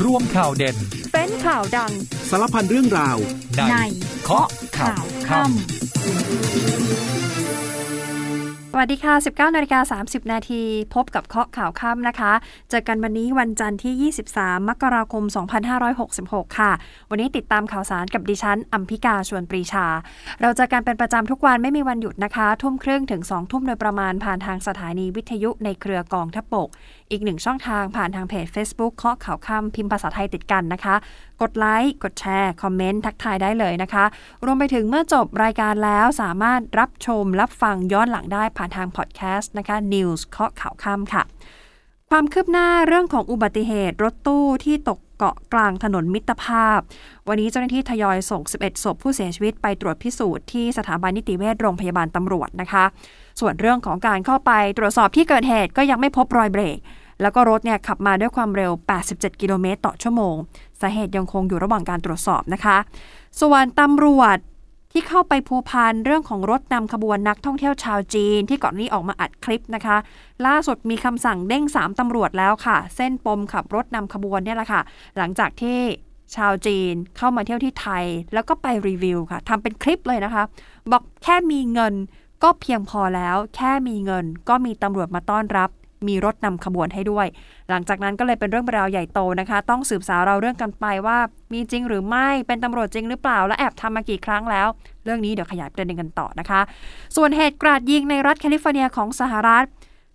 รวมข่าวเด่น เป็นข่าวดัง สารพันเรื่องราว ในเคาะข่าวค่ำสวัสดีค่ะ 19นาฬิกา30 นาทีพบกับเคาะข่าวค่ำนะคะ เจอกันวันนี้วันจันทร์ที่ 23 มกราคม 2566 ค่ะ วันนี้ติดตามข่าวสารกับดิฉันอัมพิกาชวนปรีชา เราเจอกันเป็นประจำทุกวันไม่มีวันหยุดนะคะ ทุ่มครึ่งถึง 2 ทุ่มโดยประมาณผ่านทางสถานีวิทยุในเครือกองทัพบกอีกหนึ่งช่องทางผ่านทางเพจ Facebook เคาะข่าวค่ำพิมพ์ภาษาไทยติดกันนะคะ กดไลค์กดแชร์ คอมเมนต์ ทักทายได้เลยนะคะ รวมไปถึงเมื่อจบรายการแล้วสามารถรับชมรับฟังย้อนหลังได้ผ่านทางพอดแคสต์นะคะ News เคาะข่าวค่ำค่ะ ความคืบหน้าเรื่องของอุบัติเหตุรถตู้ที่ตก เกาะกลางถนนมิตรภาพ วันนี้เจ้าหน้าที่ทยอยส่ง 11 ศพผู้เสียชีวิตไปตรวจพิสูจน์ที่สถาบันนิติเวชโรงพยาบาลตำรวจนะคะ ส่วนเรื่องของการเข้าไปตรวจสอบที่เกิดเหตุก็ยังไม่พบรอยเบรก แล้วก็รถเนี่ยขับมาด้วยความเร็ว 87 กิโลเมตรต่อชั่วโมง สาเหตุยังคงอยู่ระหว่างการตรวจสอบนะคะ ส่วนตำรวจ ที่เข้าไปพัวพันเรื่องของรถนำขบวนนักท่องเที่ยวชาวจีน ที่ก่อนนี้ออกมาอัดคลิปนะคะ ล่าสุดมีคำสั่งเด้ง 3ตำรวจแล้วค่ะ เส้นปมขับรถนำขบวนเนี่ยแหละค่ะ หลังจากที่ชาวจีนเข้ามาเที่ยวที่ไทย แล้วก็ไปรีวิวค่ะทำเป็นคลิปเลยนะคะ บอกแค่มีเงินก็เพียงพอแล้ว แค่มีเงินก็มีตำรวจมาต้อนรับ มีรถนำขบวนให้ด้วย หลังจากนั้นก็เลยเป็นเรื่องราวใหญ่โตนะคะ ต้องสืบสาวเราเรื่องกันไปว่า มีจริงหรือไม่เป็นตำรวจจริงหรือเปล่า และแอบทำมากี่ครั้งแล้ว เรื่องนี้เดี๋ยวขยายประเด็นกันต่อนะคะ ส่วนเหตุกราดยิงในรัฐแคลิฟอร์เนียของสหรัฐ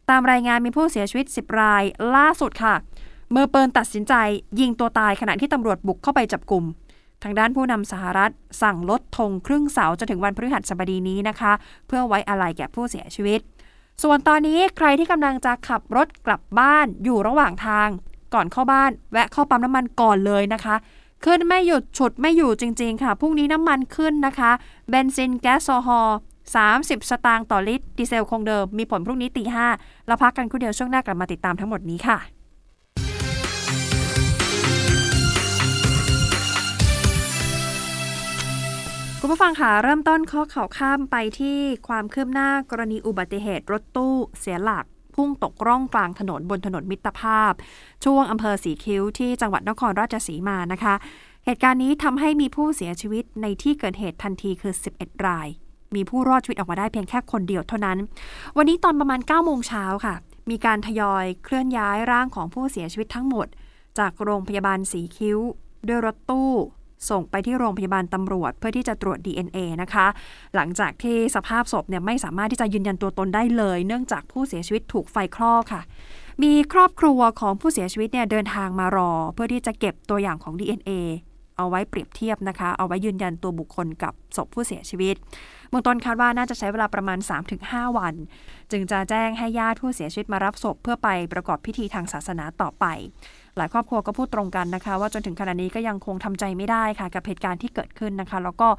ตามรายงานมีผู้เสียชีวิต 10 รายล่าสุดค่ะมือปืนตัดสินใจยิงตัวตายขณะที่ตำรวจบุกเข้าไปจับกลุ่มทางด้านผู้นำสหรัฐ สั่งลดธงครึ่งเสาจนถึงวันพฤหัสบดีนี้นะคะ เพื่อไว้อาลัยแก่ผู้เสียชีวิต ส่วนตอนนี้ใครที่กำลังจะขับรถกลับบ้านอยู่ระหว่างทาง ก่อนเข้าบ้าน แวะเข้าปั๊มน้ำมันก่อนเลยนะคะ ขึ้นไม่หยุดฉุดไม่อยู่จริง ๆ ค่ะพรุ่งนี้น้ำมันขึ้นนะคะเบนซินแก๊สโซฮอล์30 สตางค์ต่อลิตร ดีเซลคงเดิม มีผลพรุ่งนี้ตีห้าเราพักกันคู่เดียวช่วงหน้ากลับมาติดตามทั้งหมดนี้ค่ะ คุณผู้ฟังค่ะเริ่มต้นข้อข่าวข้ามไปที่ความคืบหน้ากรณีอุบัติเหตุรถตู้เสียหลักพุ่งตกร่องกลางถนนบนถนนมิตรภาพ ช่วงอำเภอสีคิ้วที่จังหวัดนครราชสีมานะคะ เหตุการณ์นี้ทำให้มีผู้เสียชีวิตในที่เกิดเหตุทันทีคือ 11 ราย มีผู้รอดชีวิตออกมาได้เพียงแค่คนเดียวเท่านั้น วันนี้ตอนประมาณ9โมงเช้าค่ะ มีการทยอยเคลื่อนย้ายร่างของผู้เสียชีวิตทั้งหมด จากโรงพยาบาลสีคิ้ว ด้วยรถตู้ ส่งไปที่โรงพยาบาลตำรวจเพื่อที่จะตรวจ DNA นะคะ หลังจากที่สภาพศพเนี่ยไม่สามารถที่จะยืนยันตัวตนได้เลย เนื่องจากผู้เสียชีวิตถูกไฟคลอกค่ะ มีครอบครัวของผู้เสียชีวิตเนี่ยเดินทางมารอ เพื่อที่จะเก็บตัวอย่างของ DNA เอาไว้เปรียบเทียบนะคะ เอาไว้ยืนยันตัวบุคคลกับศพผู้เสียชีวิตเบื้องต้นคาดว่าน่าจะใช้เวลาประมาณ 3-5 วัน จึงจะแจ้งให้ญาติผู้เสียชีวิตมารับศพเพื่อไปประกอบพิธีทางศาสนาต่อไป หลายครอบครัวก็พูดตรงกันนะคะ ว่าจนถึงขณะนี้ก็ยังคงทำใจไม่ได้ค่ะ กับเหตุการณ์ที่เกิดขึ้นนะคะ แล้วก็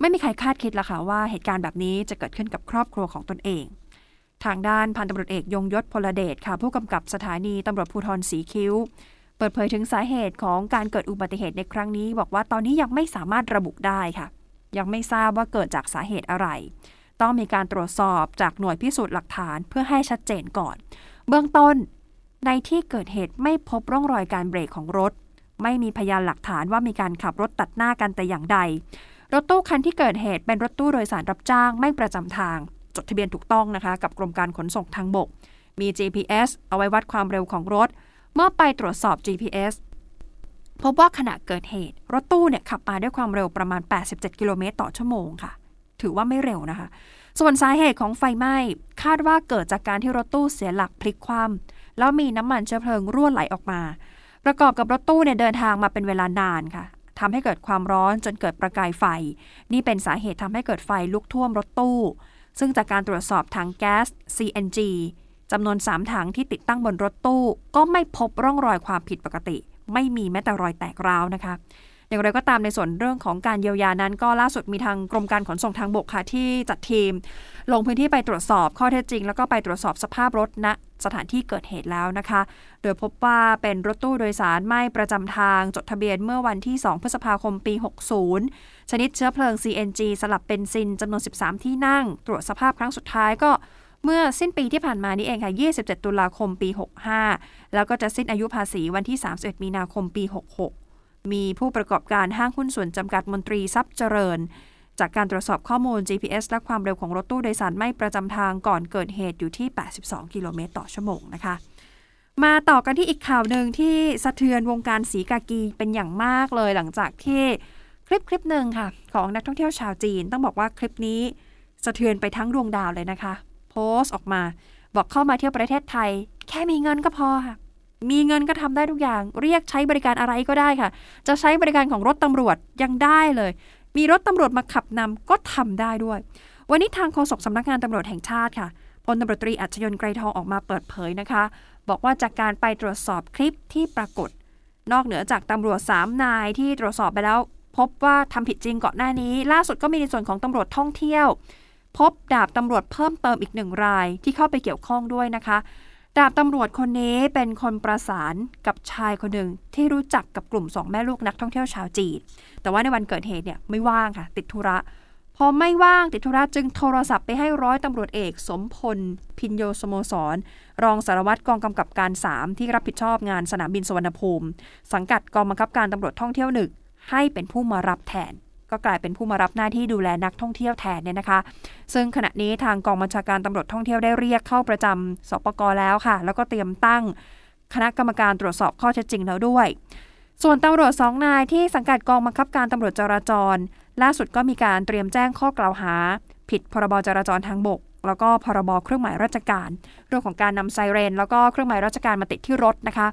ไม่มีใครคาดคิดละค่ะว่าเหตุการณ์แบบนี้จะเกิดขึ้นกับครอบครัวของตนเอง ทางด้านพันตำรวจเอกยงยศพลเดชค่ะ ผู้กำกับสถานีตำรวจภูธรสีคิ้ว เปิดเผยถึงสาเหตุของการเกิดอุบัติเหตุในครั้งนี้ บอกว่าตอนนี้ยังไม่สามารถระบุได้ค่ะ ยังไม่ทราบว่าเกิดจากสาเหตุอะไร ต้องมีการตรวจสอบจากหน่วยพิสูจน์หลักฐานเพื่อให้ชัดเจนก่อน เบื้องต้น ในที่เกิดเหตุไม่พบร่องรอยการเบรกของรถ ไม่มีพยานหลักฐานว่ามีการขับรถตัดหน้ากันแต่อย่างใด รถตู้คันที่เกิดเหตุเป็นรถตู้โดยสารรับจ้างไม่ประจำทาง จดทะเบียนถูกต้องนะคะ กับกรมการขนส่งทางบก มี GPS เอาไว้วัดความเร็วของรถ เมื่อไปตรวจสอบ GPS พบว่าขณะเกิดเหตุ รถตู้เนี่ยขับมาด้วยความเร็วประมาณ 87 กิโลเมตรต่อชั่วโมงค่ะ ถือว่าไม่เร็วนะคะ ส่วนสาเหตุของไฟไหม้คาดว่าเกิดจากการที่รถตู้เสียหลักพลิกคว่ำ แล้วมีน้ำมันเชื้อเพลิงรั่วไหลออกมา ประกอบกับรถตู้เนี่ยเดินทางมาเป็นเวลานานค่ะทำให้เกิดความร้อนจนเกิดประกายไฟ นี่เป็นสาเหตุทำให้เกิดไฟลุกท่วมรถตู้ ซึ่งจากการตรวจสอบถังแก๊ส CNG จำนวน 3 ถังที่ติดตั้งบนรถตู้ ก็ไม่พบร่องรอยความผิดปกติ ไม่มีแม้แต่รอยแตกร้าวนะคะ อย่างไรก็ตามในส่วนเรื่องของการเยียวยานั้น ก็ล่าสุดมีทางกรมการขนส่งทางบกค่ะที่จัดทีม ลงพื้นที่ไปตรวจสอบข้อเท็จจริง แล้วก็ไปตรวจสอบสภาพรถณสถานที่เกิดเหตุแล้วนะคะ โดยพบว่าเป็นรถตู้โดยสารไม่ประจำทางจดทะเบียนเมื่อวันที่ 2 พฤษภาคมปี 60 ชนิดเชื้อเพลิง CNG สลับเบนซินจำนวน 13 ที่นั่ง ตรวจสภาพครั้งสุดท้ายก็เมื่อสิ้นปีที่ผ่านมานี่เองค่ะ 27 ตุลาคมปี 65 แล้วก็จะสิ้นอายุภาษีวันที่ 31 มีนาคมปี 66 มีผู้ประกอบการห้างหุ้นส่วนจำกัดมนตรีทรัพย์เจริญ จากการตรวจสอบข้อมูล GPS และความเร็วของรถตู้โดยสารไม่ประจำทางก่อนเกิดเหตุอยู่ที่ 82 กิโลเมตรต่อชั่วโมงนะคะ มาต่อกันที่อีกข่าวหนึ่งที่สะเทือนวงการสีกากีเป็นอย่างมากเลยหลังจากที่คลิปคลิปหนึ่งค่ะ ของนักท่องเที่ยวชาวจีน ต้องบอกว่าคลิปนี้สะเทือนไปทั้งดวงดาวเลยนะคะ โพสต์ออกมา บอกเข้ามาเที่ยวประเทศไทย แค่มีเงินก็พอค่ะ มีเงินก็ทำได้ทุกอย่าง เรียกใช้บริการอะไรก็ได้ค่ะ จะใช้บริการของรถตำรวจยังได้เลย มีรถตำรวจมาขับนำก็ทำได้ด้วย วันนี้ทางโฆษกสำนักงานตำรวจแห่งชาติค่ะพลตำรวจตรีอัจฉริยนไกรทองออกมาเปิดเผยนะคะ บอกว่าจากการไปตรวจสอบคลิปที่ปรากฏ นอกเหนือจากตำรวจ 3 นายที่ตรวจสอบไปแล้ว พบว่าทำผิดจริงก่อนหน้านี้ ล่าสุดก็มีในส่วนของตำรวจท่องเที่ยว พบดาบตำรวจเพิ่มเติมอีกหนึ่งรายที่เข้าไปเกี่ยวข้องด้วยนะคะ ดาบตำรวจคนนี้เป็นคนประสานกับชายคนหนึ่งที่รู้จักกับกลุ่มสองแม่ลูกนักท่องเที่ยวชาวจีน แต่ว่าในวันเกิดเหตุเนี่ยไม่ว่างค่ะ ติดธุระ พอไม่ว่างติดธุระจึงโทรศัพท์ไปให้ร้อยตำรวจเอก สมพล พินโยสโมสร รองสารวัตรกองกำกับการ 3 ที่รับผิดชอบงานสนามบินสุวรรณภูมิ สังกัดกองบังคับการตำรวจท่องเที่ยวหนึ่งให้เป็นผู้มารับแทน ก็กลายเป็นผู้มารับหน้าที่ดูแลนักท่องเที่ยวแทนเนี่ยนะคะ ซึ่งขณะนี้ทางกองบัญชาการตำรวจท่องเที่ยวได้เรียกเข้าประจำสปกแล้วค่ะ แล้วก็เตรียมตั้งคณะกรรมการตรวจสอบข้อเท็จจริงแล้วด้วย ส่วนตำรวจสองนายที่สังกัดกองบังคับการตำรวจจราจร ล่าสุดก็มีการเตรียมแจ้งข้อกล่าวหา ผิดพรบจราจรทางบก แล้วก็พรบเครื่องหมายราชการ เรื่องของการนำไซเรน แล้วก็เครื่องหมายราชการมาติดที่รถนะคะ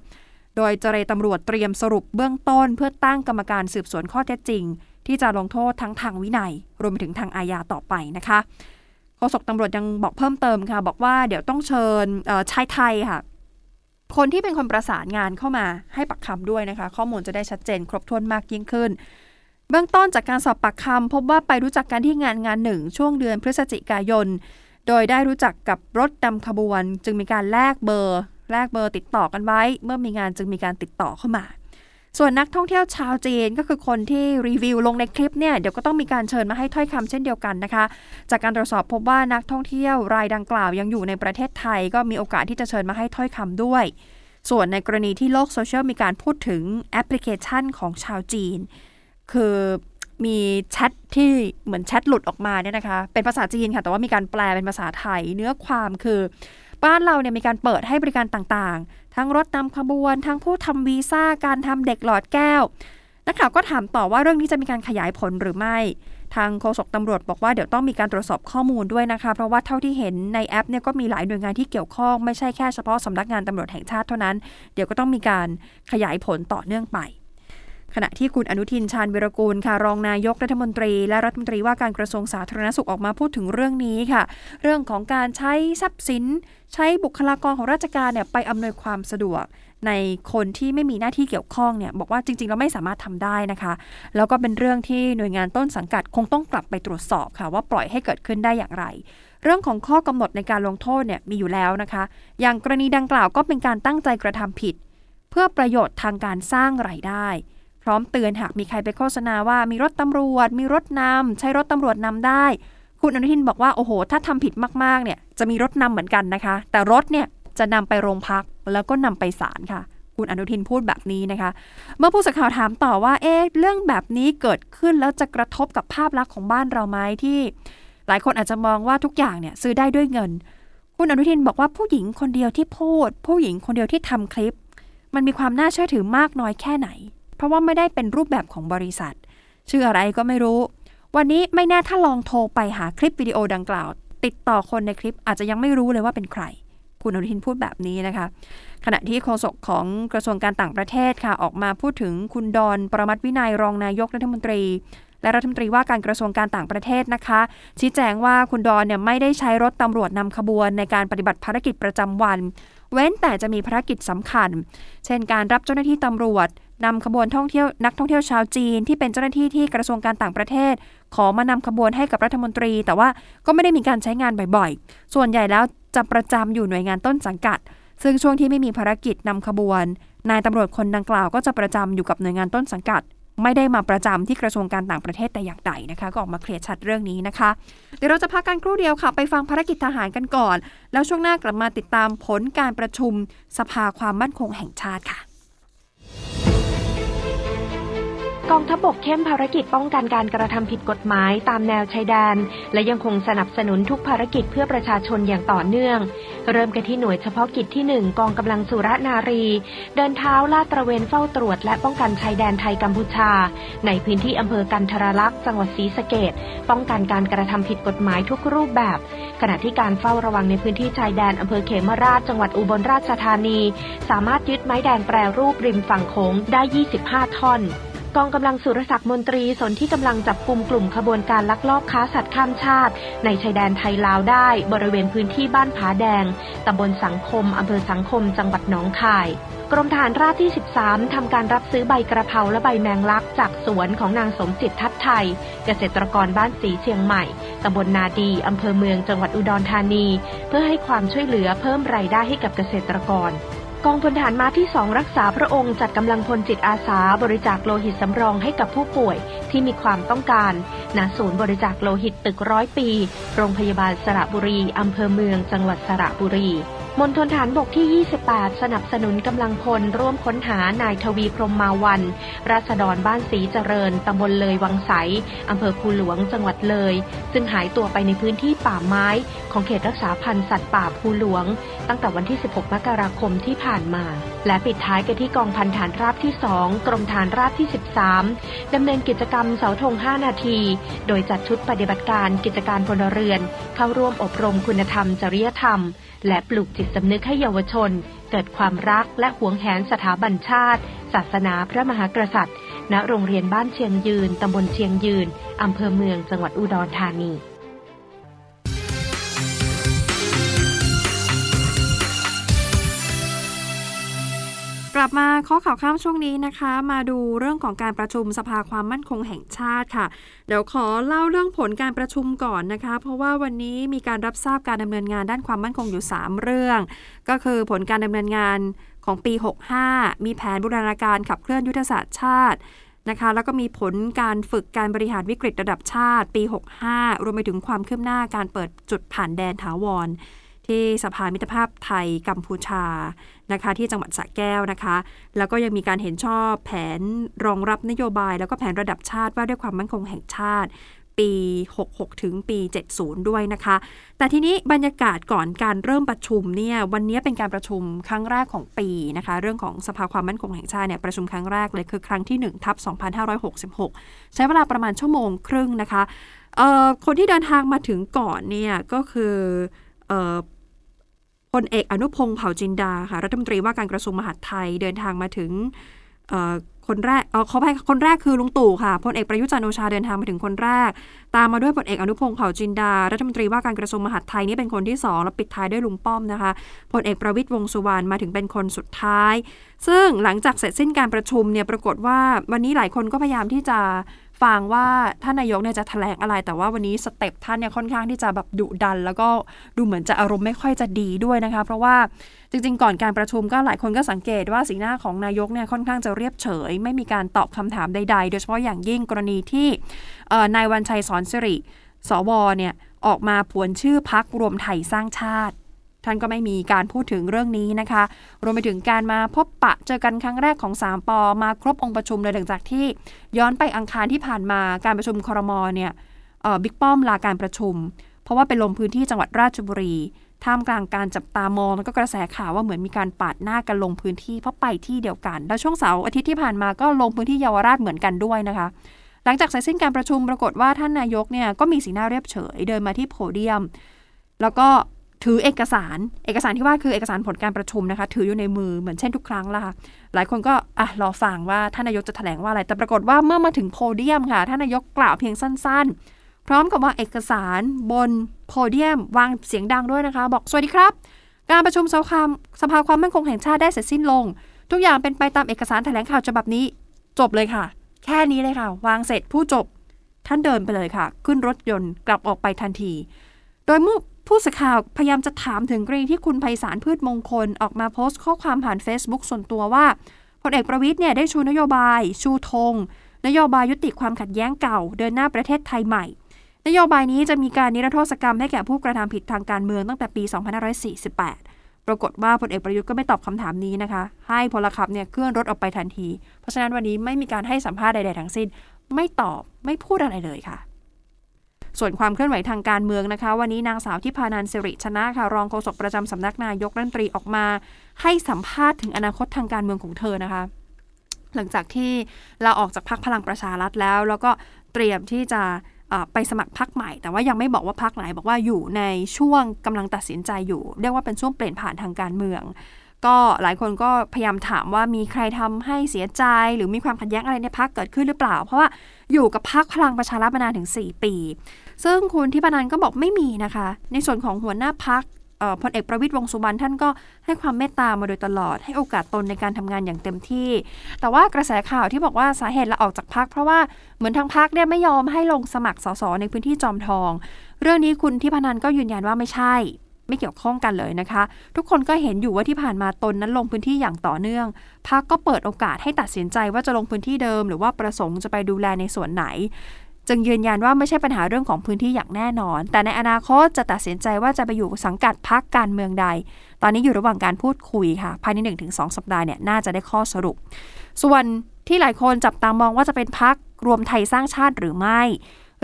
โดยเจรตำรวจเตรียมสรุปเบื้องต้น เพื่อตั้งกรรมการสืบสวนข้อเท็จจริง ที่จะลงโทษทั้งทางวินัย รวมไปถึงทางอาญาต่อไปนะคะโฆษกตำรวจยังบอกเพิ่มเติมค่ะ บอกว่าเดี๋ยวต้องเชิญชายไทยค่ะ คนที่เป็นคนประสานงานเข้ามาให้ปักคำด้วยนะคะ ข้อมูลจะได้ชัดเจนครบถ้วนมากยิ่งขึ้น เบื้องต้นจากการสอบปากคำพบว่าไปรู้จักกันที่งานงานหนึ่งช่วงเดือนพฤศจิกายน โดยได้รู้จักกับรถนำขบวน จึงมีการแลกเบอร์แลกเบอร์ติดต่อกันไว้ เมื่อมีงานจึงมีการติดต่อเข้ามา ส่วนนักท่องเที่ยวชาวจีนก็คือคนที่รีวิวลงในคลิปเนี่ยเดี๋ยวก็ต้องมีการเชิญมาให้ถ้อยคำเช่นเดียวกันนะคะ จากการตรวจสอบพบว่านักท่องเที่ยวรายดังกล่าวยังอยู่ในประเทศไทย ก็มีโอกาสที่จะเชิญมาให้ถ้อยคำด้วย ส่วนในกรณีที่โลกโซเชียลมีการพูดถึงแอปพลิเคชันของชาวจีน คือมีแชทที่เหมือนแชทหลุดออกมาเนี่ยนะคะ เป็นภาษาจีนค่ะ แต่ว่ามีการแปลเป็นภาษาไทย เนื้อความคือ บ้านเราเนี่ยมีการเปิดให้บริการต่าง ทั้งรถนำขบวน ทั้งผู้ทำวีซ่าการทำเด็กหลอดแก้ว นักข่าวก็ถามต่อว่าเรื่องนี้จะมีการขยายผลหรือไม่ ทางโฆษกตำรวจบอกว่าเดี๋ยวต้องมีการตรวจสอบข้อมูลด้วยนะคะ เพราะว่าเท่าที่เห็นในแอปเนี่ยก็มีหลายหน่วยงานที่เกี่ยวข้อง ไม่ใช่แค่เฉพาะสำนักงานตำรวจแห่งชาติเท่านั้น เดี๋ยวก็ต้องมีการขยายผลต่อเนื่องไป ขณะที่คุณอนุทินชาญวิรกูลค่ะรองนายกรัฐมนตรี และรัฐมนตรีว่าการกระทรวงสาธารณสุขออกมาพูดถึงเรื่องนี้ค่ะ เรื่องของการใช้ทรัพย์สิน ใช้บุคลากรของราชการเนี่ยไปอำนวยความสะดวก ในคนที่ไม่มีหน้าที่เกี่ยวข้องเนี่ยบอกว่าจริงๆเราไม่สามารถทำได้นะคะ แล้วก็เป็นเรื่องที่หน่วยงานต้นสังกัดคงต้องกลับไปตรวจสอบค่ะ ว่าปล่อยให้เกิดขึ้นได้อย่างไรเรื่องของข้อกำหนดในการลงโทษเนี่ยมีอยู่แล้วนะคะ อย่างกรณีดังกล่าวก็เป็นการตั้งใจกระทำผิด เพื่อประโยชน์ทางการสร้างไรายได้ พร้อมเตือนหากมีใครไปโฆษณาว่ามีรถตำรวจ มีรถนำใช้รถตำรวจนำได้ คุณอนุทินบอกว่าโอ้โห ถ้าทำผิดมากๆเนี่ยจะมีรถนำเหมือนกันนะคะ แต่รถเนี่ยจะนำไปโรงพักแล้วก็นำไปศาลค่ะ คุณอนุทินพูดแบบนี้นะคะ เมื่อผู้สื่อข่าวถามต่อว่าเอ๊ะเรื่องแบบนี้เกิดขึ้นแล้วจะกระทบกับภาพลักษณ์ของบ้านเราไหมที่ หลายคนอาจจะมองว่าทุกอย่างเนี่ยซื้อได้ด้วยเงิน คุณอนุทินบอกว่าผู้หญิงคนเดียวที่พูด ผู้หญิงคนเดียวที่ทำคลิป มันมีความน่าเชื่อถือมากน้อยแค่ไหน เพราะว่าไม่ได้เป็นรูปแบบของบริษัท ชื่ออะไรก็ไม่รู้ วันนี้ไม่แน่ถ้าลองโทรไปหาคลิปวิดีโอดังกล่าว ติดต่อคนในคลิปอาจจะยังไม่รู้เลยว่าเป็นใคร คุณอนุทินพูดแบบนี้นะคะ ขณะที่โฆษกของกระทรวงการต่างประเทศค่ะออกมาพูดถึงคุณดอนประมัติวินัยรองนายกรัฐมนตรี และรัฐมนตรีว่าการกระทรวงการต่างประเทศนะคะ ชี้แจงว่าคุณดอนเนี่ยไม่ได้ใช้รถตำรวจนำขบวนในการปฏิบัติภารกิจประจำวัน เว้นแต่จะมีภารกิจสำคัญ เช่นการรับเจ้าหน้าที่ตำรวจ นำขบวนท่องเที่ยวนักท่องเที่ยวชาวจีนที่เป็นเจ้าหน้าที่ที่กระทรวงการต่างประเทศ ขอมานำขบวนให้กับรัฐมนตรี แต่ว่าก็ไม่ได้มีการใช้งานบ่อยๆ ส่วนใหญ่แล้วจะประจำอยู่หน่วยงานต้นสังกัด ซึ่งช่วงที่ไม่มีภารกิจนำขบวน นายตำรวจคนดังกล่าวก็จะประจำอยู่กับหน่วยงานต้นสังกัด ไม่ได้มาประจำที่กระทรวงการต่างประเทศแต่อย่างใดนะคะ ก็ออกมาเคลียร์ชัดเรื่องนี้นะคะ เดี๋ยวเราจะพักกันครู่เดียวค่ะ ไปฟังภารกิจทหารกันก่อน แล้วช่วงหน้ากลับมาติดตามผลการประชุมสภาความมั่นคงแห่งชาติค่ะ กองทัพบกเข้มภารกิจป้องกันการกระทำผิดกฎหมายตามแนวชายแดน และยังคงสนับสนุนทุกภารกิจเพื่อประชาชนอย่างต่อเนื่อง เริ่มกันที่หน่วยเฉพาะกิจที่ 1 กองกำลังสุรนารี เดินเท้าลาดตระเวนเฝ้าตรวจ และป้องกันชายแดนไทยกัมพูชา ในพื้นที่อำเภอกันทรลักษณ์จังหวัดศรีสะเกดป้องกันการกระทำผิดกฎหมายทุกรูปแบบ ขณะที่การเฝ้าระวังในพื้นที่ชายแดนอำเภอเขมราชจังหวัดอุบลราชธานี สามารถยึดไม้แดงแปรรูปริมฝั่งโขงได้ 25 ท่อน กองกำลังสุรศักดิ์มนตรีสนที่กำลังจับกลุ่มกลุ่มขบวนการลักลอบค้าสัตว์ข้ามชาติ ในชายแดนไทยลาวได้บริเวณพื้นที่บ้านผาแดงตำบลสังคมอำเภอสังคม จังหวัดหนองคายกรมทหารราบที่ 13 ทำการรับซื้อใบกระเพราและใบแมงลักจากสวนของนางสมจิตทัพไทย เกษตรกรบ้านสีเชียงใหม่ ตำบลนาดี อำเภอเมือง จังหวัดอุดรธานี เพื่อให้ความช่วยเหลือเพิ่มรายได้ให้กับเกษตรกร กองพลฐารมาที่สองรักษาพระองค์จัดกำลังพลจิตอาสาบริจาคโลหิตสำรองให้กับผู้ป่วยที่มีความต้องการ ณ ศูนย์บริจาคโลหิตตึกร้อยปี โรงพยาบาลสระบุรี อำเภอเมือง จังหวัดสระบุรี มณฑลฐานบกที่ 28 สนับสนุนกำลังพลร่วมค้นหานายทวีพรมมาวัน ราษฎรบ้านสีเจริญ ตำบลเลยวังใส อำเภอคูหลวง จังหวัดเลย ซึ่งหายตัวไปในพื้นที่ป่าไม้ ของเขตรักษาพันธุ์สัตว์ป่าภูหลวง ตั้งแต่วันที่ 16 มกราคมที่ผ่านมา และปิดท้ายกันที่กองพันฐานราบที่ 2 กรมฐานราบที่ 13 ดำเนินกิจกรรมเสาธง 5 นาที โดยจัดชุดปฏิบัติการกิจการพลเรือน เข้าร่วมอบรมคุณธรรมจริยธรรม และปลูกจิตสำนึกให้เยาวชน เกิดความรักและหวงแหนสถาบันชาติ ศาสนาพระมหากษัตริย์ ณ โรงเรียนบ้านเชียงยืน ตำบลเชียงยืน อำเภอเมืองจังหวัดอุดรธานี กลับมาข้อข่าวข้ามช่วงนี้นะคะ มาดูเรื่องของการประชุมสภาความมั่นคงแห่งชาติค่ะ เดี๋ยวขอเล่าเรื่องผลการประชุมก่อนนะคะ เพราะว่าวันนี้มีการรับทราบการดำเนินงานด้านความมั่นคงอยู่ 3 เรื่อง ก็คือผลการดำเนินงานของปี 65 มีแผนบูรณาการขับเคลื่อนยุทธศาสตร์ชาตินะคะแล้วก็มีผลการฝึกการบริหารวิกฤตระดับชาติ ปี 65 รวมไปถึงความคืบหน้าการเปิดจุดผ่านแดนถาวร ที่สภามิตรภาพไทยกัมพูชานะคะ ที่จังหวัดสระแก้วนะคะ แล้วก็ยังมีการเห็นชอบแผนรองรับนโยบาย แล้วก็แผนระดับชาติว่าด้วยความมั่นคงแห่งชาติ ปี 66 ถึงปี 70 ด้วยนะคะ แต่ทีนี้บรรยากาศก่อนการเริ่มประชุมเนี่ยวันนี้เป็นการประชุมครั้งแรกของปีนะคะ เรื่องของสภาความมั่นคงแห่งชาติเนี่ยประชุมครั้งแรกเลยคือครั้งที่1ทับ2566 ใช้เวลาประมาณชั่วโมงครึ่งนะคะคนที่เดินทางมาถึงก่อนเนี่ยก็คือ พลเอกอนุพงศ์เผ่าจินดาค่ะรัฐมนตรีว่าการกระทรวงมหาดไทยเดินทางมาถึงคนแรกเออขอไปคนแรกคือลุงตู่ค่ะพลเอกประยุจันโอชาเดินทางมาถึงคนแรก ตามมาด้วยพลเอกอนุพงศ์เผ่าจินดา รัฐมนตรีว่าการกระทรวงมหาดไทยนี่เป็นคนที่สองแล้วปิดท้ายด้วยลุงป้อมนะคะพลเอกประวิตรวงษ์สุวรรณมาถึงเป็นคนสุดท้าย ซึ่งหลังจากเสร็จสิ้นการประชุมเนี่ยปรากฏว่าวันนี้หลายคนก็พยายามที่จะ ฟังว่าท่านนายกเนี่ยจะแถลงอะไร แต่ว่าวันนี้สเต็ปท่านเนี่ยค่อนข้างที่จะแบบดุดัน แล้วก็ดูเหมือนจะอารมณ์ไม่ค่อยจะดีด้วยนะคะ เพราะว่าจริง ๆ ก่อนการประชุมก็หลายคนก็สังเกตว่าสีหน้าของนายกเนี่ยค่อนข้างจะเรียบเฉย ไม่มีการตอบคำถามใด ๆ โดยเฉพาะอย่างยิ่งกรณีที่นายวันชัยสอนสิริสวเนี่ยออกมาผวนชื่อพักรวมไทยสร้างชาติ ท่านก็ไม่มีการพูดถึงเรื่องนี้นะคะ รวมไปถึงการมาพบปะเจอกันครั้งแรกของ 3ปอมาครบองค์ประชุมเลยหลังจากที่ ย้อนไปอังคารที่ผ่านมาการประชุมคอรมอเนี่ยบิ๊กป้อมลาการประชุม เพราะว่าไปลงพื้นที่จังหวัดราชบุรีท่ามกลางการจับตามองแล้วก็กระแสข่าวว่าเหมือนมีการปาดหน้ากันลงพื้นที่เพราะไปที่เดียวกัน แล้วช่วงเสาร์อาทิตย์ที่ผ่านมาก็ลงพื้นที่เยาวราชเหมือนกันด้วยนะคะ หลังจากเสร็จสิ้นการประชุมปรากฏว่าท่านนายกเนี่ยก็มีสีหน้าเรียบเฉยเดินมาที่โพเดียม แล้วก็ ถือเอกสาร เอกสารที่ว่าคือเอกสารผลการประชุมนะคะ ถืออยู่ในมือเหมือนเช่นทุกครั้งละค่ะ หลายคนก็อะรอฟังว่าท่านนายกจะแถลงว่าอะไร แต่ปรากฏว่าเมื่อมาถึงโพเดียมค่ะ ท่านนายกกล่าวเพียงสั้น ๆ พร้อมกับว่าเอกสารบนโพเดียม วางเสียงดังด้วยนะคะ บอกสวัสดีครับ การประชุมสภาสภาความมั่นคงแห่งชาติได้เสร็จสิ้นลง ทุกอย่างเป็นไปตามเอกสารแถลงข่าวฉบับนี้ จบเลยค่ะ แค่นี้เลยค่ะ วางเสร็จผู้จบ ท่านเดินไปเลยค่ะ ขึ้นรถยนต์กลับออกไปทันที โดยมื่ ผู้สื่อข่าวพยายามจะถามถึงกรณีที่คุณไพศาลพืชมงคลออกมาโพสต์ข้อความผ่าน Facebook ส่วนตัวว่าพลเอกประวิทย์เนี่ยได้ชูนโยบาย ชูธงนโยบายยุติความขัดแย้งเก่า เดินหน้าประเทศไทยใหม่ นโยบายนี้จะมีการนิรโทษกรรมให้แก่ผู้กระทำผิดทางการเมืองตั้งแต่ปี 2548 ปรากฏว่าพลเอกประยุทธ์ก็ไม่ตอบคำถามนี้นะคะ ให้พลขับเนี่ยเคลื่อนรถออกไปทันที เพราะฉะนั้นวันนี้ไม่มีการให้สัมภาษณ์ใดๆทั้งสิ้น ไม่ตอบไม่พูดอะไรเลยค่ะ ส่วนความเคลื่อนไหวทางการเมืองนะคะ วันนี้นางสาวทิพานันสิริชนะค่ะ รองโฆษกประจำสำนักนายกรัฐมนตรีออกมา ให้สัมภาษณ์ถึงอนาคตทางการเมืองของเธอนะคะ หลังจากที่เราออกจากพักพลังประชารัฐแล้ว แล้วก็เตรียมที่จะไปสมัครพักใหม่ แต่ว่ายังไม่บอกว่าพักไหนบอกว่าอยู่ในช่วงกำลังตัดสินใจอยู่ เรียกว่าเป็นช่วงเปลี่ยนผ่านทางการเมือง ก็หลายคนก็พยายามถามว่ามีใครทำให้เสียใจ หรือมีความขัดแย้งอะไรในพักเกิดขึ้นหรือเปล่า เพราะว่าอยู่กับพักพลังประชารัฐมานานถึง 4 ปี ซึ่งคุณทิพนันก็บอกไม่มีนะคะ ในส่วนของหัวหน้าพักพลเอกประวิตยวงสุวรรณท่านก็ให้ความเมตตามาโดยตลอด ให้โอกาสตนในการทำงานอย่างเต็มที่ แต่ว่ากระแสข่าวที่บอกว่าสาเหตุละออกจากพักเพราะว่าเหมือนทางพักเนี่ยไม่ยอมให้ลงสมัครสสในพื้นที่จอมทอง เรื่องนี้คุณทิพนันก็ยืนยันว่าไม่ใช่ ไม่เกี่ยวข้องกันเลยนะคะ ทุกคนก็เห็นอยู่ว่าที่ผ่านมาตนนั้นลงพื้นที่อย่างต่อเนื่องพักก็เปิดโอกาสให้ตัดสินใจว่าจะลงพื้นที่เดิม หรือว่าประสงค์จะไปดูแลในส่วนไหน จึงยืนยันว่าไม่ใช่ปัญหาเรื่องของพื้นที่อย่างแน่นอน แต่ในอนาคตจะตัดสินใจว่าจะไปอยู่สังกัดพักการเมืองใด ตอนนี้อยู่ระหว่างการพูดคุยค่ะ ภายใน 1-2 สัปดาห์เนี่ยน่าจะได้ข้อสรุป ส่วนที่หลายคนจับตามองว่าจะเป็นพักรวมไทยสร้างชาติหรือไม่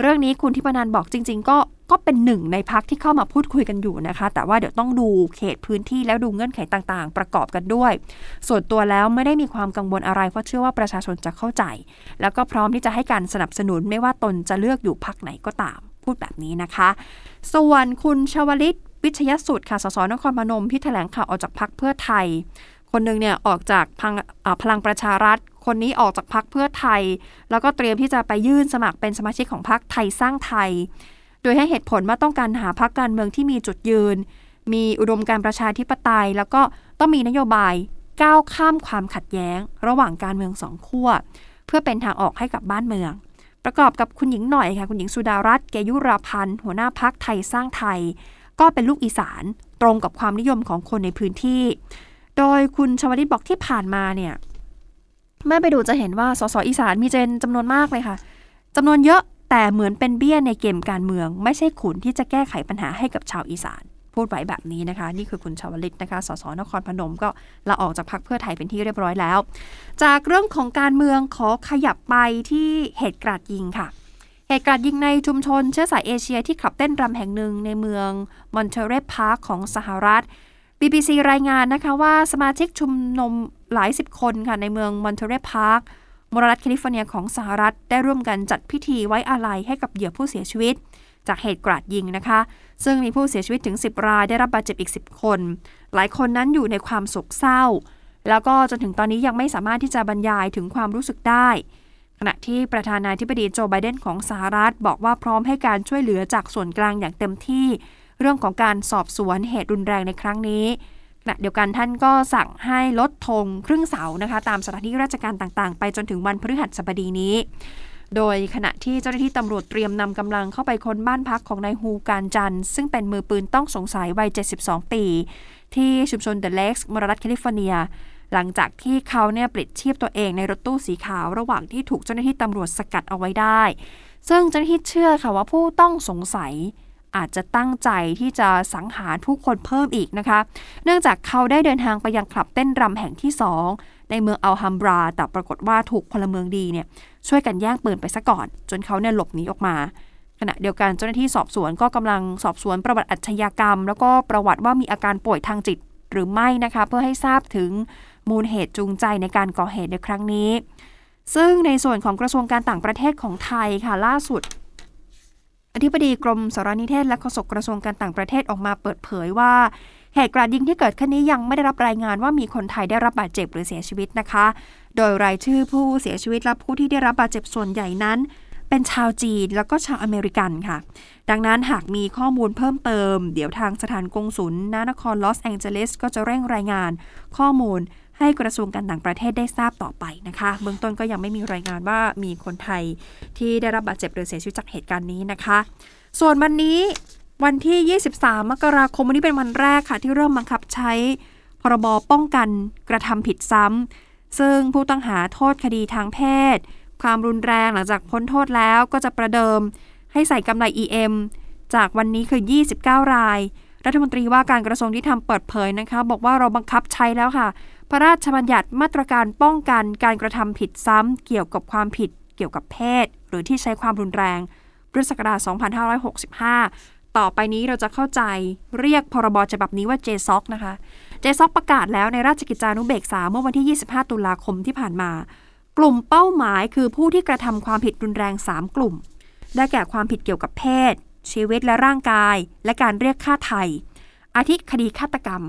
เรื่องนี้คุณทิพนันบอกจริง ๆ ก็ก็เป็นหนึ่งในพักที่เข้ามาพูดคุยกันอยู่นะคะ แต่ว่าเดี๋ยวต้องดูเขตพื้นที่แล้วดูเงื่อนไขต่างๆ ประกอบกันด้วย ส่วนตัวแล้วไม่ได้มีความกังวลอะไร เพราะเชื่อว่าประชาชนจะเข้าใจ แล้วก็พร้อมที่จะให้การสนับสนุนไม่ว่าตนจะเลือกอยู่พักไหนก็ตาม พูดแบบนี้นะคะ ส่วนคุณชวลิตวิชยสุดค่ะสสนครพนมที่แถลงข่าวออกจากพักเพื่อไทย คนหนึ่งเนี่ยออกจากพลังประชารัฐ คนนี้ออกจากพักเพื่อไทย แล้วก็เตรียมที่จะไปยื่นสมัครเป็นสมาชิกของพักไทยสร้างไทย โดยให้เหตุผลว่าต้องการหาพักการเมืองที่มีจุดยืน มีอุดมการประชาธิปไตย แล้วก็ต้องมีนโยบายก้าวข้ามความขัดแย้ง ระหว่างการเมืองสองขั้วเพื่อเป็นทางออกให้กับบ้านเมือง ประกอบกับคุณหญิงหน่อยค่ะคุณหญิงสุดารัตน์เกยุราพันธ์หัวหน้าพักไทยสร้างไทย ก็เป็นลูกอีสานตรงกับความนิยมของคนในพื้นที่ โดยคุณชวลิตบอกที่ผ่านมาเนี่ย เมื่อไปดูจะเห็นว่าสสอีสานมีเจนจำนวนมากเลยค่ะจำนวนเยอะแต่เหมือนเป็นเบี้ยในเกมการเมือง ไม่ใช่ขุนที่จะแก้ไขปัญหาให้กับชาวอีสาน พูดไว้แบบนี้นะคะ นี่คือคุณชาวลิตนะคะ สสนครพนมก็ลาออกจากพรรคเพื่อไทยเป็นที่เรียบร้อยแล้ว จากเรื่องของการเมืองขอขยับไปที่เหตุกราดยิงค่ะ เหตุการณ์ยิงในชุมชนเชื้อสายเอเชียที่คลับเต้นรำแห่งหนึ่งในเมืองมอนเทเรพาร์คของสหรัฐ BBC รายงานนะคะว่าสมาชิกชุมชน หลายสิบคนค่ะในเมืองมอนเทเรพาร์คมรัฐแคลิฟอร์เนียของสหรัฐได้ร่วมกันจัดพิธีไว้อาลัยให้กับเหยื่อผู้เสียชีวิต จากเหตุกราดยิงนะคะ ซึ่งมีผู้เสียชีวิตถึง 10 รายได้รับบาดเจ็บอีก 10 คน หลายคนนั้นอยู่ในความโศกเศร้า แล้วก็จนถึงตอนนี้ยังไม่สามารถที่จะบรรยายถึงความรู้สึกได้ ขณะที่ประธานาธิบดีโจไบเดนของสหรัฐ บอกว่าพร้อมให้การช่วยเหลือจากส่วนกลางอย่างเต็มที่ เรื่องของการสอบสวนเหตุรุนแรงในครั้งนี้ ขณะเดียวกันท่านก็สั่งให้ลดธงครึ่งเสานะคะ ตามสถานที่ราชการต่างๆ ไปจนถึงวันพฤหัสบดีนี้ โดยขณะที่เจ้าหน้าที่ตำรวจเตรียมนำกำลังเข้าไปค้นบ้านพักของนายฮูการจันซึ่งเป็นมือปืนต้องสงสัยวัย 72 ปี ที่ชุมชนเดอะเล็กซ์มรัฐแคลิฟอร์เนีย หลังจากที่เขาเนี่ยปลิดชีพตัวเองในรถตู้สีขาวระหว่างที่ถูกเจ้าหน้าที่ตำรวจสกัดเอาไว้ได้ ซึ่งเจ้าหน้าที่เชื่อค่ะว่าผู้ต้องสงสัย อาจจะตั้งใจที่จะสังหารผู้คนเพิ่มอีกนะคะ เนื่องจากเขาได้เดินทางไปยังคลับเต้นรำแห่งที่ 2 ในเมืองอัลฮัมบรา แต่ปรากฏว่าถูกพลเมืองดีเนี่ยช่วยกันแย่งปืนไปซะก่อน จนเขาเนี่ยหลบหนีออกมา ขณะเดียวกันเจ้าหน้าที่สอบสวนก็กำลังสอบสวนประวัติอาชญากรรม แล้วก็ประวัติว่ามีอาการป่วยทางจิตหรือไม่นะคะ เพื่อให้ทราบถึงมูลเหตุจูงใจในการก่อเหตุในครั้งนี้ ซึ่งในส่วนของกระทรวงการต่างประเทศของไทยค่ะล่าสุด อธิบดีกรมสารนิเทศและโฆษกกระทรวงการต่างประเทศออกมาเปิดเผยว่า เหตุกราดยิงที่เกิดขึ้นนี้ยังไม่ได้รับรายงานว่ามีคนไทยได้รับบาดเจ็บหรือเสียชีวิตนะคะ โดยรายชื่อผู้เสียชีวิตและผู้ที่ได้รับบาดเจ็บส่วนใหญ่นั้น เป็นชาวจีนแล้วก็ชาวอเมริกันค่ะ ดังนั้นหากมีข้อมูลเพิ่มเติม เดี๋ยวทางสถานกงศุลนนครลอสแองเจลิสก็จะเร่งรายงาน ข้อมูล ให้กระทรวงการต่างประเทศได้ทราบต่อไปนะคะ เบื้องต้นก็ยังไม่มีรายงานว่ามีคนไทยที่ได้รับบาดเจ็บหรือเสียชีวิตจากเหตุการณ์นี้นะคะ ส่วนวันนี้วันที่ 23 มกราคมวันนี้เป็นวันแรกค่ะ ที่เริ่มบังคับใช้พรบป้องกันกระทำผิดซ้ำซึ่งผู้ต้องหาโทษคดีทางเพศ ความรุนแรงหลังจากพ้นโทษแล้วก็จะประเดิมให้ใส่กำไร EM จากวันนี้คือ 29 ราย รัฐมนตรีว่าการกระทรวงที่ทำเปิดเผยนะคะ บอกว่าเราบังคับใช้แล้วค่ะ พระราชบัญญัติมาตรการป้องกันการกระทำผิดซ้ำเกี่ยวกับความผิดเกี่ยวกับเพศ หรือที่ใช้ความรุนแรงพุทธศักราช2565 ต่อไปนี้เราจะเข้าใจเรียกพรบฉบับนี้ว่า JSOC นะคะ JSOC ประกาศแล้วในราชกิจจานุเบกษาเมื่อวันที่ 25 ตุลาคมที่ผ่านมา กลุ่มเป้าหมายคือผู้ที่กระทำความผิดรุนแรง 3 กลุ่ม ได้แก่ความผิดเกี่ยวกับเพศ ชีวิตและร่างกาย และการเรียกค่าไถ่อาทิคดีฆาตกรรม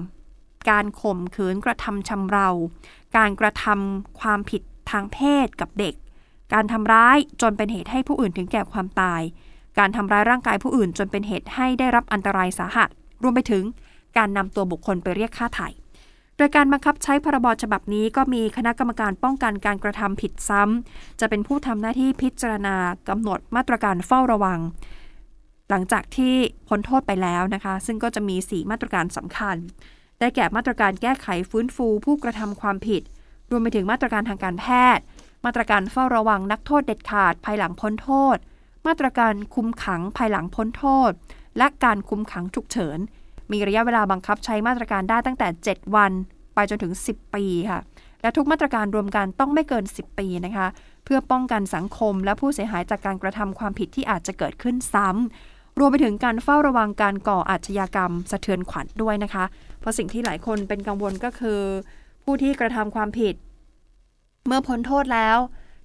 การข่มขืนกระทำชำเรา การกระทำความผิดทางเพศกับเด็ก การทำร้ายจนเป็นเหตุให้ผู้อื่นถึงแก่ความตาย การทำร้ายร่างกายผู้อื่นจนเป็นเหตุให้ได้รับอันตรายสาหัส รวมไปถึงการนำตัวบุคคลไปเรียกค่าไถ่โดยการบังคับใช้พรบฉบับนี้ก็มีคณะกรรมการป้องกันการกระทำผิดซ้ำ จะเป็นผู้ทำหน้าที่พิจารณากำหนดมาตรการเฝ้าระวัง หลังจากที่พ้นโทษไปแล้วนะคะ ซึ่งก็จะมี 4 มาตรการสำคัญ ได้แก่มาตรการแก้ไขฟื้นฟูผู้กระทำความผิด รวมไปถึงมาตรการทางการแพทย์ มาตรการเฝ้าระวังนักโทษเด็ดขาดภายหลังพ้นโทษ มาตรการคุมขังภายหลังพ้นโทษ และการคุมขังฉุกเฉิน มีระยะเวลาบังคับใช้มาตรการได้ตั้งแต่ 7 วัน ไปจนถึง 10 ปีค่ะ และทุกมาตรการรวมกันต้องไม่เกิน 10 ปีนะคะ เพื่อป้องกันสังคมและผู้เสียหายจากการกระทำความผิดที่อาจจะเกิดขึ้นซ้ำ รวมไปถึงการเฝ้าระวังการก่ออาชญากรรม สะเทือนขวัญด้วยนะคะ เพราะสิ่งที่หลายคนเป็นกังวลก็คือ ผู้ที่กระทำความผิด เมื่อพ้นโทษแล้ว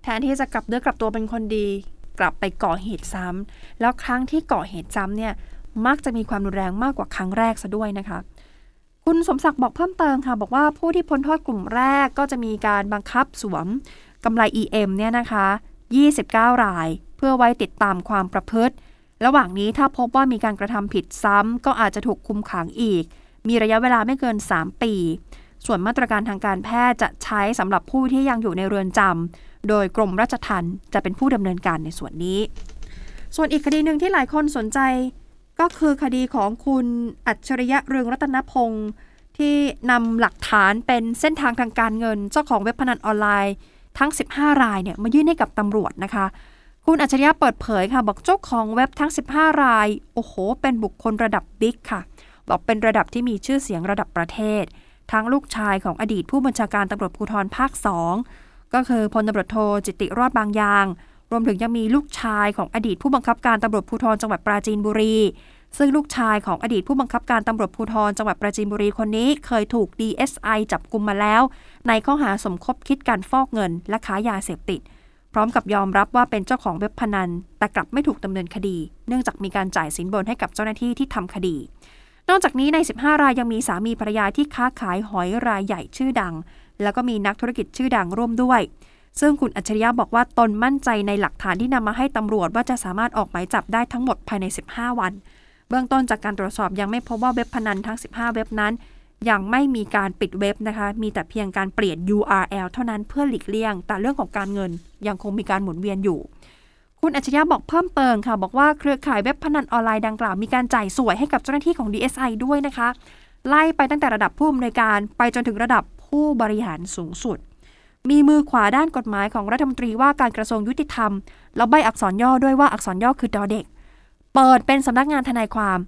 แทนที่จะกลับเนื้อกลับตัวเป็นคนดี กลับไปก่อเหตุซ้ำแล้วครั้งที่ก่อเหตุซ้ำเนี่ยมักจะมีความรุนแรงมากกว่าครั้งแรกซะด้วยนะคะ คุณสมศักดิ์บอกเพิ่มเติมค่ะ บอกว่าผู้ที่พ้นโทษกลุ่มแรกก็จะมีการบังคับสวมกำไร EM เนี่ยนะคะ 29 ราย เพื่อไว้ติดตามความประพฤติ ระหว่างนี้ถ้าพบว่ามีการกระทำผิดซ้ำก็อาจจะถูกคุมขังอีก มีระยะเวลาไม่เกิน 3 ปี ส่วนมาตรการทางการแพทย์จะใช้สำหรับผู้ที่ยังอยู่ในเรือนจำโดยกรมราชทัณฑ์จะเป็นผู้ดำเนินการในส่วนนี้ ส่วนอีกคดีหนึ่งที่หลายคนสนใจ ก็คือคดีของคุณอัจฉริยะเรืองรัตนพงศ์ที่นำหลักฐานเป็นเส้นทางทางการเงิน เจ้าของเว็บพนันออนไลน์ทั้ง 15 รายเนี่ยมายื่นให้กับตำรวจนะคะ คุณอัจฉริยะเปิดเผยค่ะ บอกเจ้าของเว็บทั้ง 15 ราย โอ้โห เป็นบุคคลระดับบิ๊กค่ะ บอกเป็นระดับที่มีชื่อเสียงระดับประเทศ ทั้งลูกชายของอดีตผู้บัญชาการตำรวจภูธรภาค 2 ก็คือพลตำรวจโทจิติรอดบางยาง รวมถึงยังมีลูกชายของอดีตผู้บังคับการตำรวจภูธรจังหวัดปราจีนบุรี ซึ่งลูกชายของอดีตผู้บังคับการตำรวจภูธรจังหวัดปราจีนบุรีคนนี้เคยถูก DSI จับกลุมมาแล้ว ในข้อหาสมคบคิดการฟอกเงินและค้ายาเสพติด พร้อมกับยอมรับว่าเป็นเจ้าของเว็บพนัน แต่กลับไม่ถูกดำเนินคดี เนื่องจากมีการจ่ายสินบนให้กับเจ้าหน้าที่ที่ทำคดี นอกจากนี้ใน 15 รายยังมีสามีภรรยาที่ค้าขายหอยรายใหญ่ชื่อดัง แล้วก็มีนักธุรกิจชื่อดังร่วมด้วย ซึ่งคุณอัจฉริยะบอกว่าตนมั่นใจในหลักฐานที่นำมาให้ตำรวจว่าจะสามารถออกหมายจับได้ทั้งหมดภายใน 15 วัน เบื้องต้นจากการตรวจสอบยังไม่พบว่าเว็บพนันทั้ง 15 เว็บนั้น ยังไม่มีการปิดเว็บนะคะ มีแต่เพียงการเปลี่ยน URL เท่านั้นเพื่อหลีกเลี่ยง แต่เรื่องของการเงินยังคงมีการหมุนเวียนอยู่ คุณอัจฉริยะบอกเพิ่มเติมค่ะ บอกว่าเครือข่ายเว็บพนันออนไลน์ดังกล่าวมีการจ่ายสวยให้กับเจ้าหน้าที่ของ DSI ด้วยนะคะ ไล่ไปตั้งแต่ระดับผู้อำนวยการไปจนถึงระดับผู้บริหารสูงสุด มีมือขวาด้านกฎหมายของรัฐมนตรีว่าการกระทรวงยุติธรรม แล้วใบอักษรย่อด้วยว่าอักษรย่อคือดอเด็ก เปิดเป็นสำนักงานทนายความ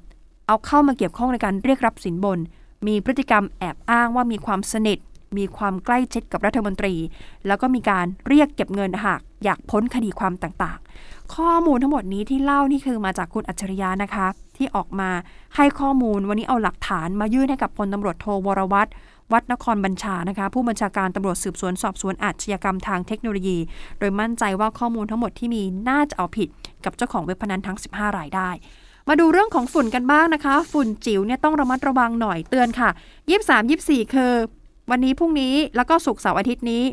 เอาเข้ามาเกี่ยวข้องในการเรียกรับสินบน มีพฤติกรรมแอบอ้างว่ามีความสนิท มีความใกล้ชิดกับรัฐมนตรี แล้วก็มีการเรียกเก็บเงินหากอยากพ้นคดีความต่างๆ ข้อมูลทั้งหมดนี้ที่เล่านี่คือมาจากคุณอัจฉริยะนะคะ ที่ออกมาให้ข้อมูลวันนี้เอาหลักฐานมายื่นให้กับพลตำรวจโทวรวัตรวัดนครบัญชานะคะ ผู้บัญชาการตำรวจสืบสวนสอบสวนอาชญากรรมทางเทคโนโลยี โดยมั่นใจว่าข้อมูลทั้งหมดที่มีน่าจะเอาผิดกับเจ้าของเว็บพนันทั้ง 15 รายได้ มาดูเรื่องของฝุ่นกันบ้างนะคะ ฝุ่นจิ๋วเนี่ยต้องระมัดระวังหน่อยเตือนค่ะ 23 24 คือ วันนี้พรุ่งนี้แล้วก็ศุกร์เสาร์อาทิตย์นี้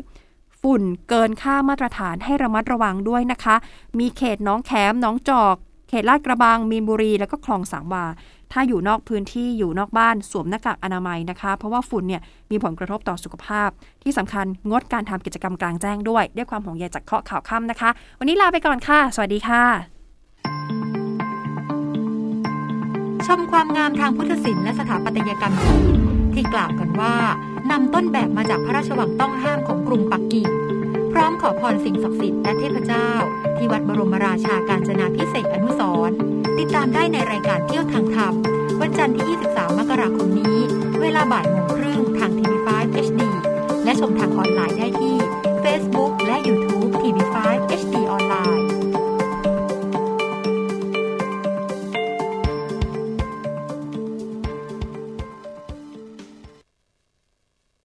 ฝุ่นเกินค่ามาตรฐานให้ระมัดระวังด้วยนะคะ มีเขตน้องแขมน้องจอก เขตลาดกระบังมีนบุรี แล้วก็คลองสามวา ถ้าอยู่นอกพื้นที่อยู่นอกบ้านสวมหน้ากากอนามัยนะคะ เพราะว่าฝุ่นเนี่ยมีผลกระทบต่อสุขภาพ ที่สำคัญงดการทำกิจกรรมกลางแจ้งด้วยด้วยความห่วงใยจากเคาะข่าวค่ำนะคะ วันนี้ลาไปก่อนค่ะ สวัสดีค่ะ ชมความงามทางพุทธศิลป์และสถาปัตยกรรมจีนที่กล่าวกันว่านำต้นแบบมาจากพระราชวังต้องห้ามของกรุงปักกิ่งพร้อมขอพรสิ่งศักดิ์สิทธิ์และเทพเจ้า ที่วัดบรมราชาการจนาพิเศษอนุสร์ติดตามได้ในรายการเที่ยวทางธรรม วันจันทร์ที่ 23 มกราคมนี้ เวลาบ่ายโมงครึ่งทางทีวี5 HD และชมทางออนไลน์ได้ที่